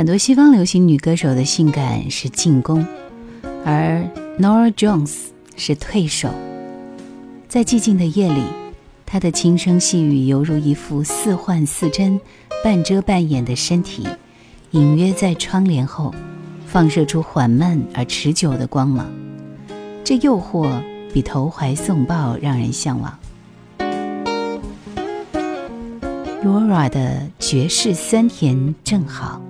很多西方流行女歌手的性感是进攻，而 Nora Jones 是退守。在寂静的夜里，她的轻声细语犹如一副似幻似真、半遮半掩的身体，隐约在窗帘后放射出缓慢而持久的光芒。这诱惑比投怀送抱让人向往。Laura 的绝世酸甜正好，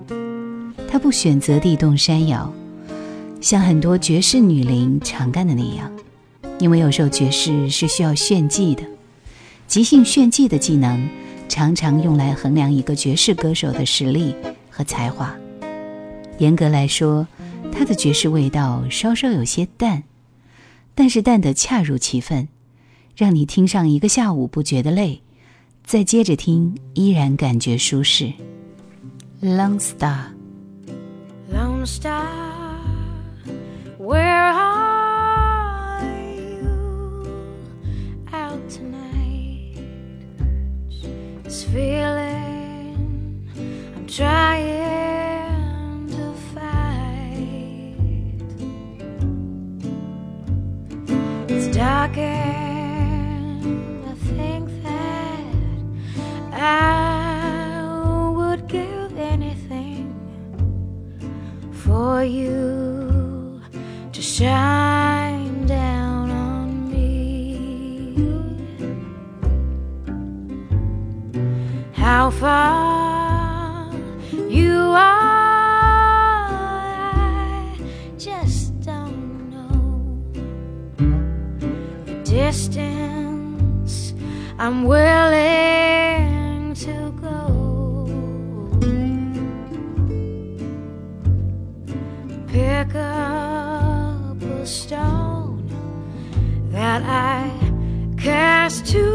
她不选择地动山摇，像很多绝世女伶常干的那样，因为有时候绝世是需要炫技的，即兴炫技的技能常常用来衡量一个绝世歌手的实力和才华。严格来说，她的绝世味道稍稍有些淡，但是淡得恰如其分，让你听上一个下午不觉得累。再接着听，依然感觉舒适。Long Star。star where are? You to shine down on me. How far you are, I just don't know. The distance I'm willing cobblestone that I cast to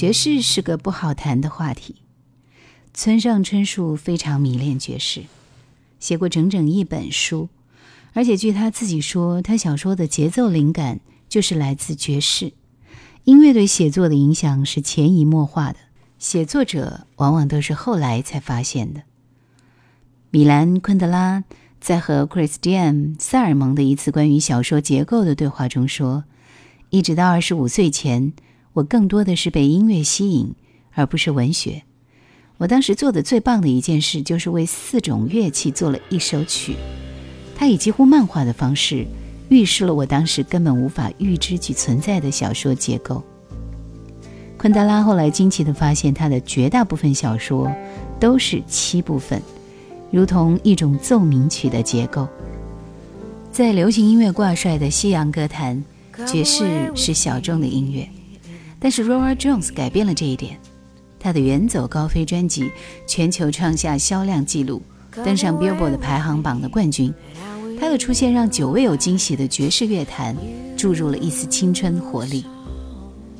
爵士是个不好谈的话题。村上春树非常迷恋爵士，写过整整一本书，而且据他自己说，他小说的节奏灵感就是来自爵士。音乐对写作的影响是潜移默化的，写作者往往都是后来才发现的。米兰·昆德拉在和 Christian 塞尔蒙的一次关于小说结构的对话中说：“一直到二十五岁前，我更多的是被音乐吸引，而不是文学。我当时做的最棒的一件事，就是为四种乐器做了一首曲。它以几乎漫画的方式，预示了我当时根本无法预知其存在的小说结构。”昆德拉后来惊奇地发现，他的绝大部分小说都是七部分，如同一种奏鸣曲的结构。在流行音乐挂帅的西洋歌坛，爵士是小众的音乐，但是 Roy Jones 改变了这一点。他的《远走高飞》专辑全球创下销量纪录，登上 Billboard 排行榜的冠军。他的出现让久未有惊喜的爵士乐坛注入了一丝青春活力。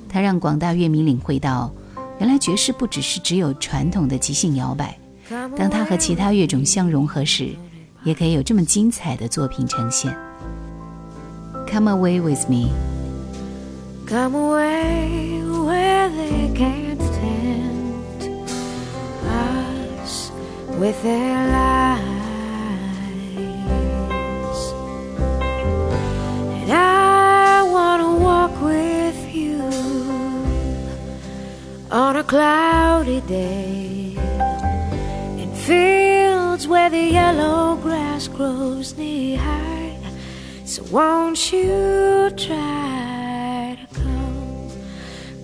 他让广大乐迷领会到，原来爵士不只是只有传统的即兴摇摆，当它和其他乐种相融合时，也可以有这么精彩的作品呈现。Come away with me. Come away where they can't tempt us with their lies. And I want to walk with you on a cloudy day in fields where the yellow grass grows knee high. So won't you try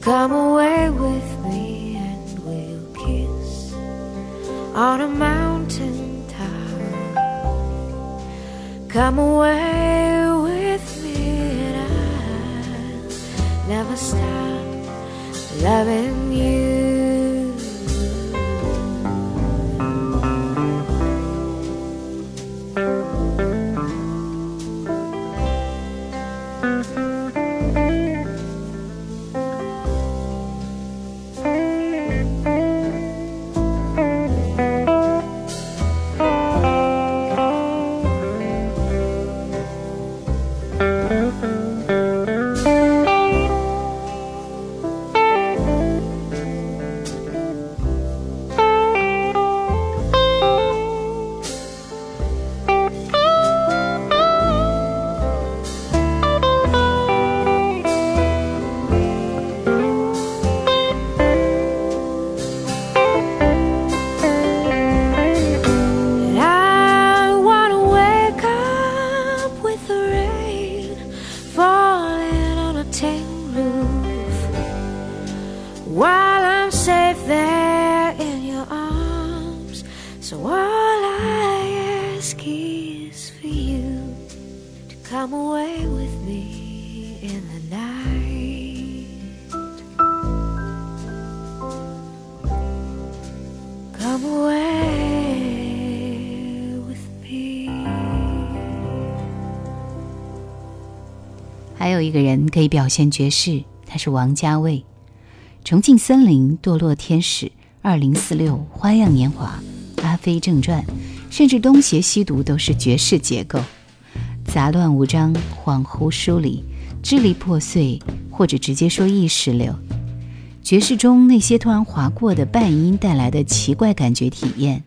come away with me and we'll kiss on a mountain top. Come away with me and I'll never stop loving you. 可以表现爵士，他是王家卫。重庆森林、堕落天使、二零四六、花样年华、阿飞正传，甚至东邪西毒都是爵士结构，杂乱无章、恍惚疏离、支离破碎，或者直接说意识流。爵士中那些突然划过的半音带来的奇怪感觉体验，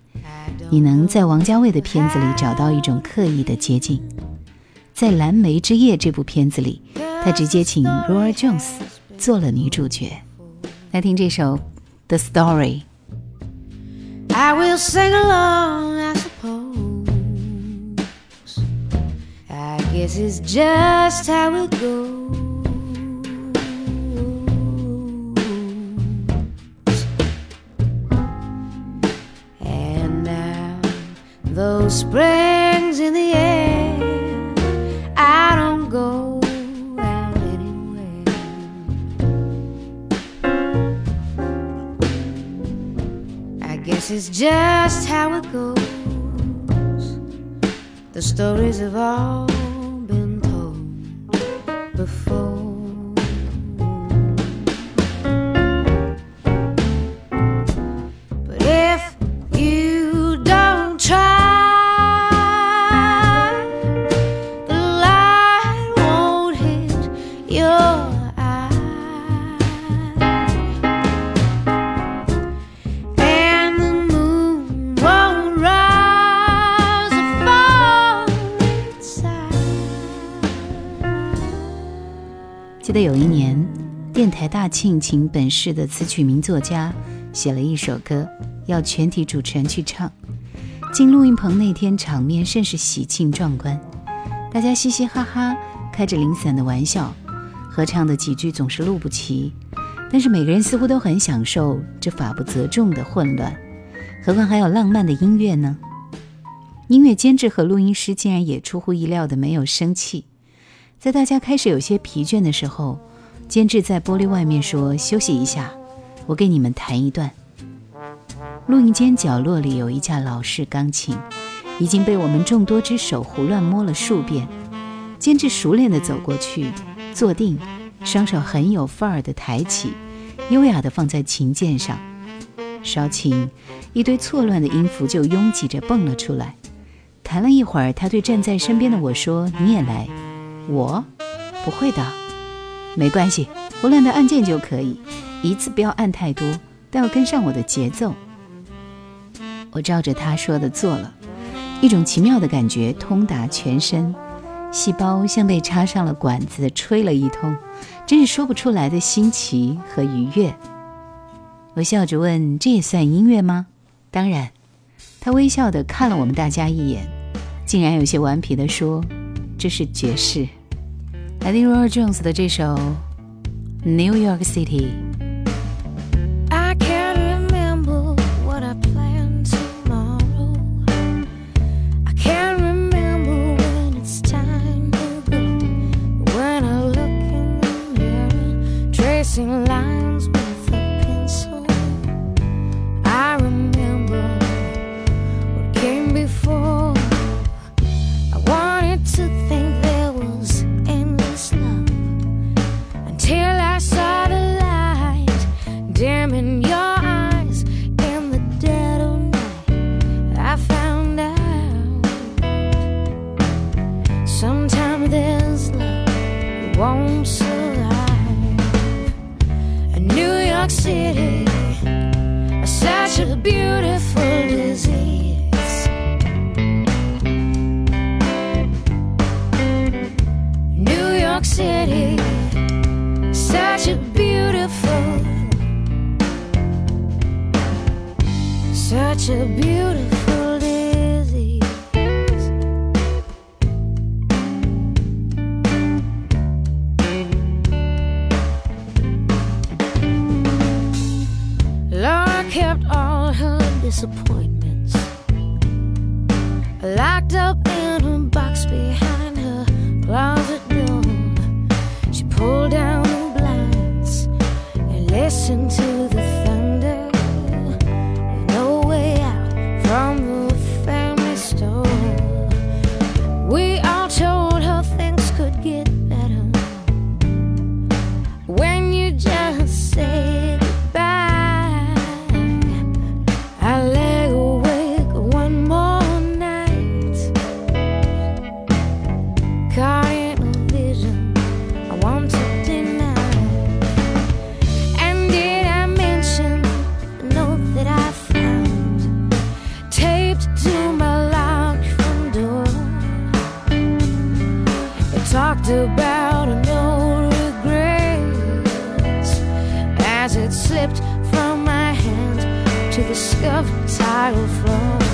你能在王家卫的片子里找到一种刻意的接近。在《蓝莓之夜》这部片子里，他直接请 Roy Jones 做了女主角。来听这首《The Story》。 I will sing along, I suppose. I guess it's just how it goes. And now, those springs Just how it goes. The stories of all 庆请本市的词曲名作家写了一首歌，要全体主持人去唱。进录音棚那天，场面甚是喜庆壮观，大家嘻嘻哈哈，开着零散的玩笑，合唱的几句总是录不齐，但是每个人似乎都很享受这法不责众的混乱，何况还有浪漫的音乐呢？音乐监制和录音师竟然也出乎意料的没有生气，在大家开始有些疲倦的时候，监制在玻璃外面说：“休息一下，我给你们弹一段。录音间角落里有一架老式钢琴，已经被我们众多只手胡乱摸了数遍。监制熟练地走过去，坐定，双手很有范儿地抬起，优雅地放在琴键上。稍轻，一堆错乱的音符就拥挤着蹦了出来。弹了一会儿，他对站在身边的我说：“你也来。”我不会的，没关系，胡乱的按键就可以，一次不要按太多，但要跟上我的节奏。我照着他说的做了，一种奇妙的感觉通达全身，细胞像被插上了管子，吹了一通，真是说不出来的新奇和愉悦。我笑着问：“这也算音乐吗？”当然。他微笑地看了我们大家一眼，竟然有些顽皮地说：“这是爵士。”来听 Roy Jones 的这首《New York City》。 beautiful disease. Kept all her disappointments locked up of tile floor.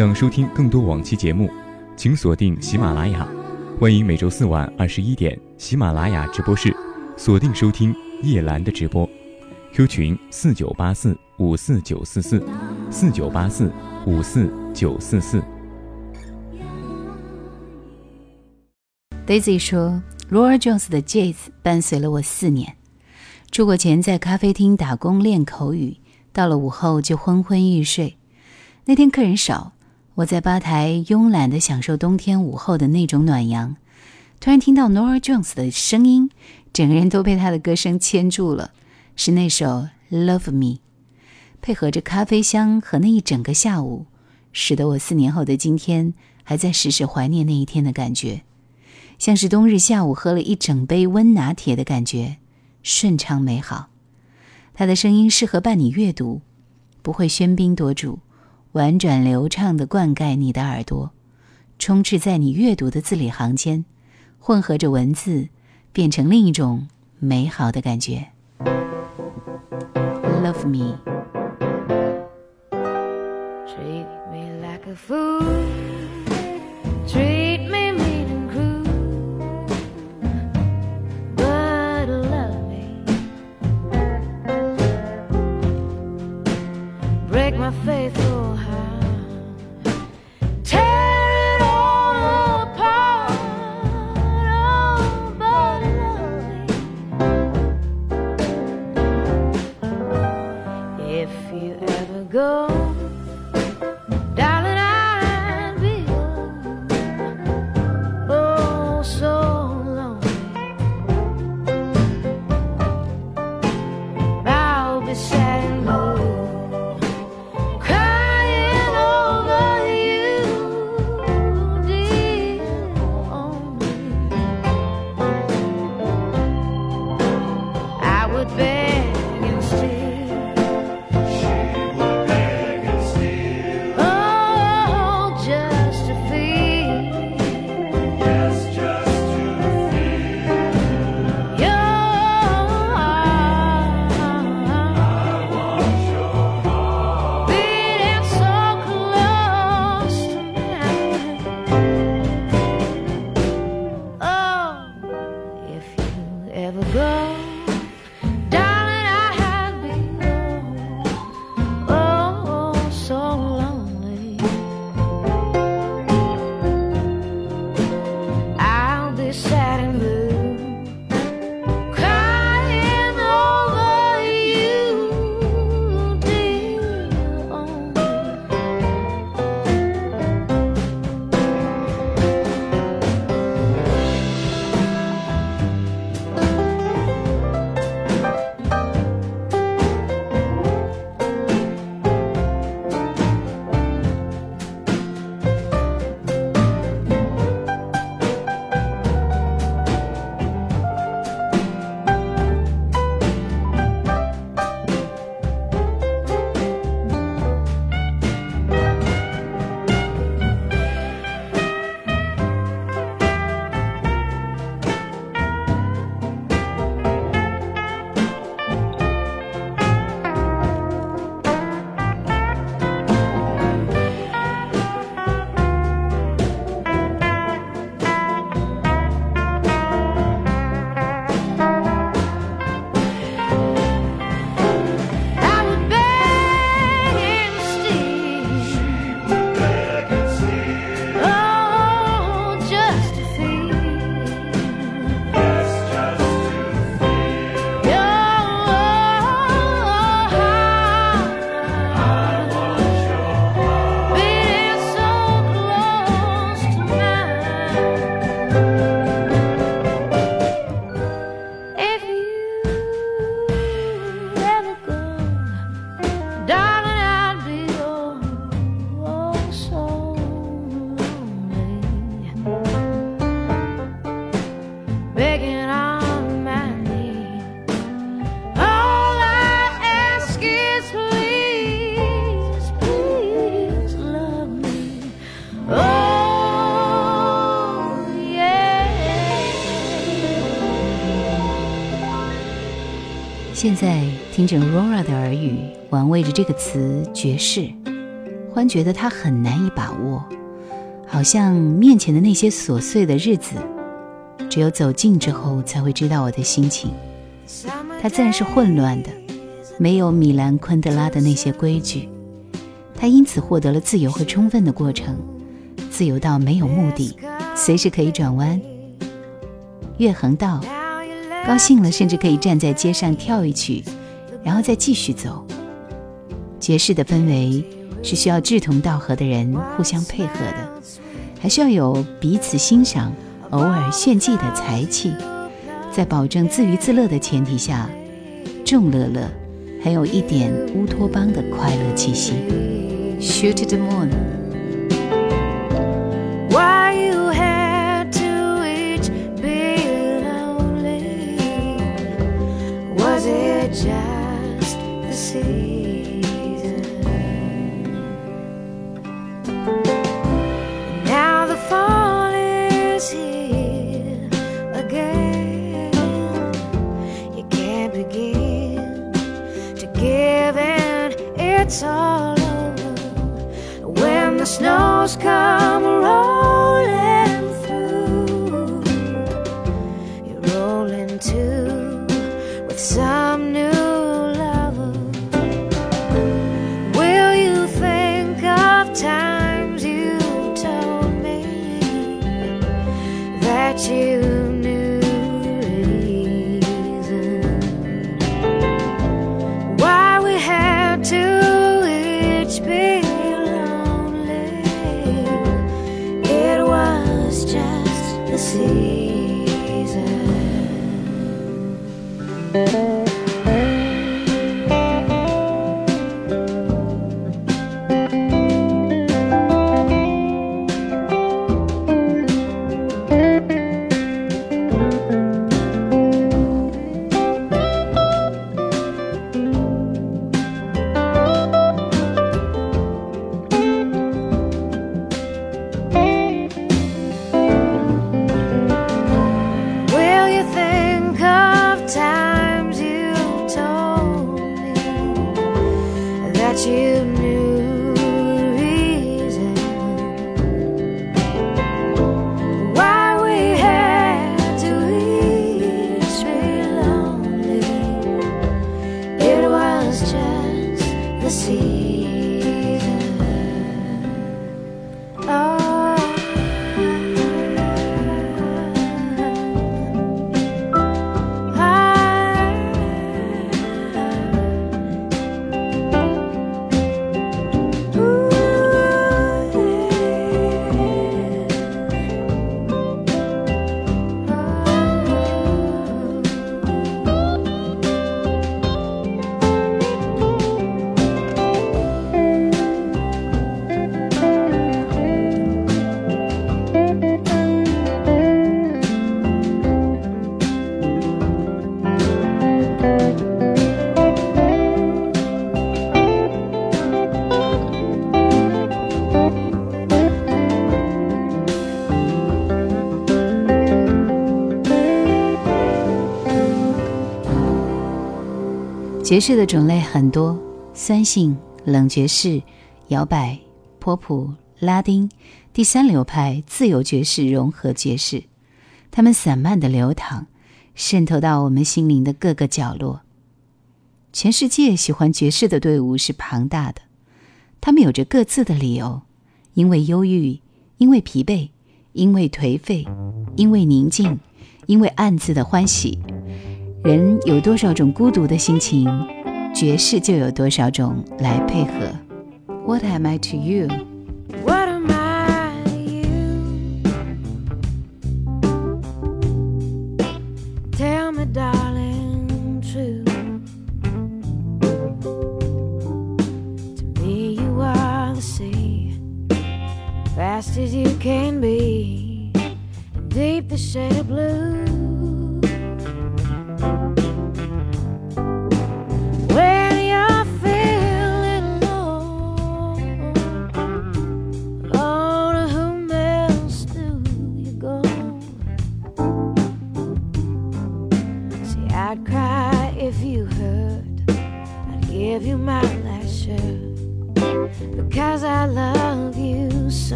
想收听更多往期节目，请锁定喜马拉雅。欢迎每周四晚二十一点喜马拉雅直播室锁定收听叶兰的直播。Q 群四九八四五四九四四四九八四五四九四四。Daisy 说，Roy Jones 的 Jazz 伴随了我四年。出国前在咖啡厅打工练口语，到了午后就昏昏欲睡。那天客人少。我在吧台慵懒地享受冬天午后的那种暖阳，突然听到 Nora Jones 的声音，整个人都被她的歌声牵住了。是那首《Love Me》，配合着咖啡香和那一整个下午，使得我四年后的今天还在时时怀念那一天的感觉，像是冬日下午喝了一整杯温拿铁的感觉，顺畅美好。他的声音适合伴你阅读，不会喧宾夺主。婉转流畅的灌溉你的耳朵，充斥在你阅读的字里行间，混合着文字，变成另一种美好的感觉。Love me treat me like a fool.。现在听着 Rora 的耳语，玩味着这个词爵士，欢觉得它很难以把握，好像面前的那些琐碎的日子，只有走近之后才会知道我的心情。它自然是混乱的，没有米兰昆德拉的那些规矩。它因此获得了自由和充分的过程，自由到没有目的，随时可以转弯。越横道，高兴了甚至可以站在街上跳一曲，然后再继续走。爵士的氛围是需要志同道合的人互相配合的，还需要有彼此欣赏、偶尔炫技的才气，在保证自娱自乐的前提下，众乐乐，还有一点乌托邦的快乐气息。Shoot to the moon。Why snows come rolling 爵士的种类很多，酸性、冷爵士、摇摆、波普、拉丁、第三流派、自由爵士、融合爵士，它们散漫的流淌，渗透到我们心灵的各个角落。全世界喜欢爵士的队伍是庞大的，他们有着各自的理由，因为忧郁，因为疲惫，因为颓废，因为宁静，因为暗自的欢喜。人有多少种孤独的心情，爵士就有多少种来配合。What am I to you？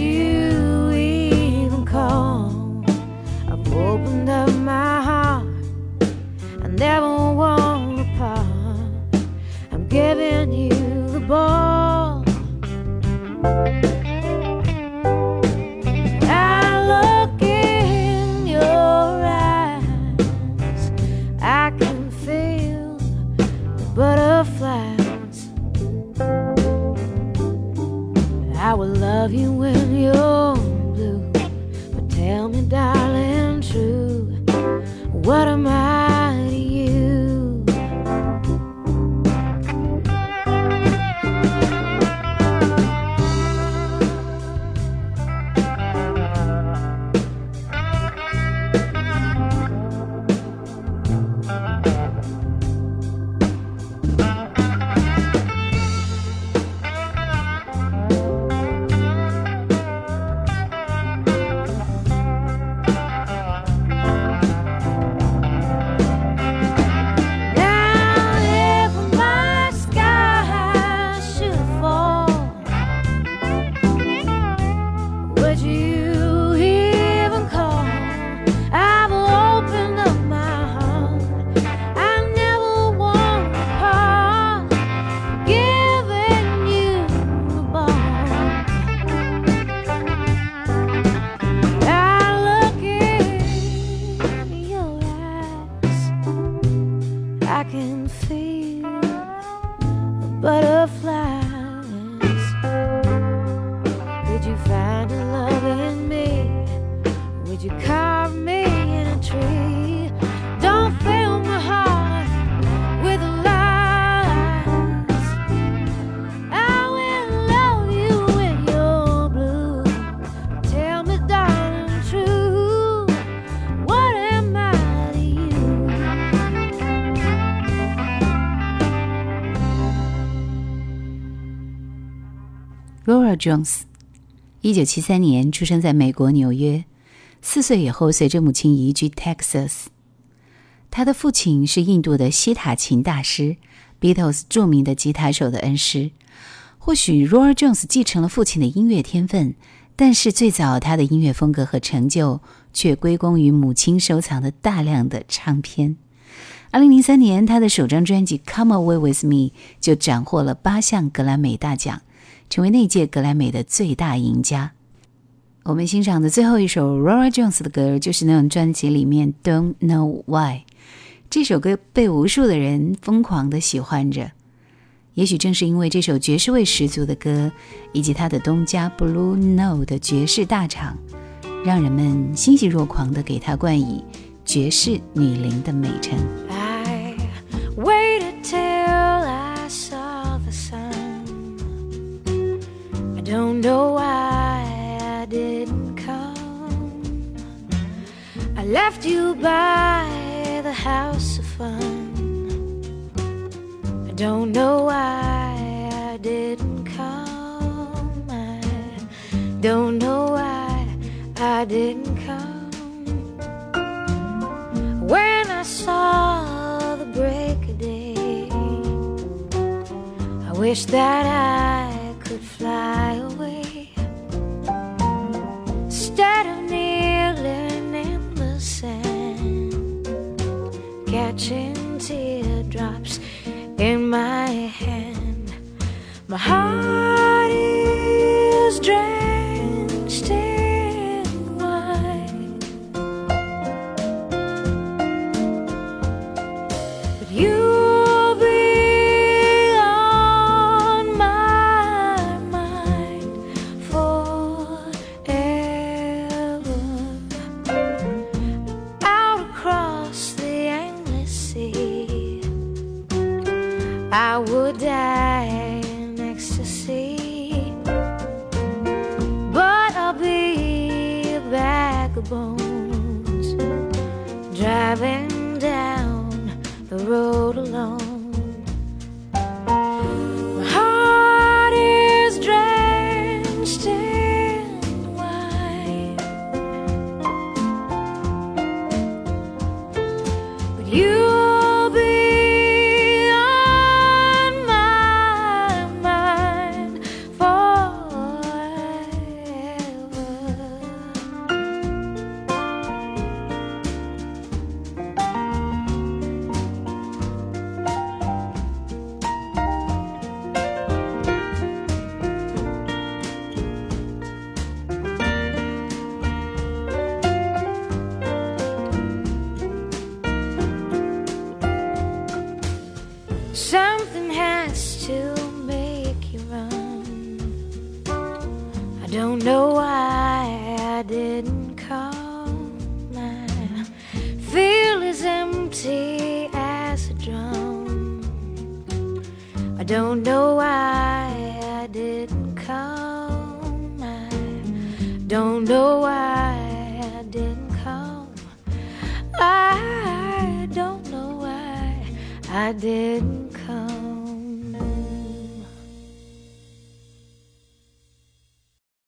you. Jones，一九七三年出生在美国纽约。四岁以后，随着母亲移居 Texas。他的父亲是印度的西塔琴大师，Beatles 著名的吉他手的恩师。或许 Roy Jones 继承了父亲的音乐天分，但是最早他的音乐风格和成就却归功于母亲收藏的大量的唱片。二零零三年，他的首张专辑《Come Away With Me》就斩获了八项格莱美大奖，成为那届格莱美的最大赢家。我们欣赏的最后一首 Laura Jones 的歌，就是那张专辑里面《Don't Know Why》。这首歌被无数的人疯狂的喜欢着，也许正是因为这首爵士味十足的歌，以及他的东家 Blue Note 的爵士大厂，让人们欣喜若狂的给他冠以“爵士女伶”的美称。Left you by the house of fun. I don't know why I didn't come. I don't know why I didn't come. When I saw the break of day, I wish that I My heart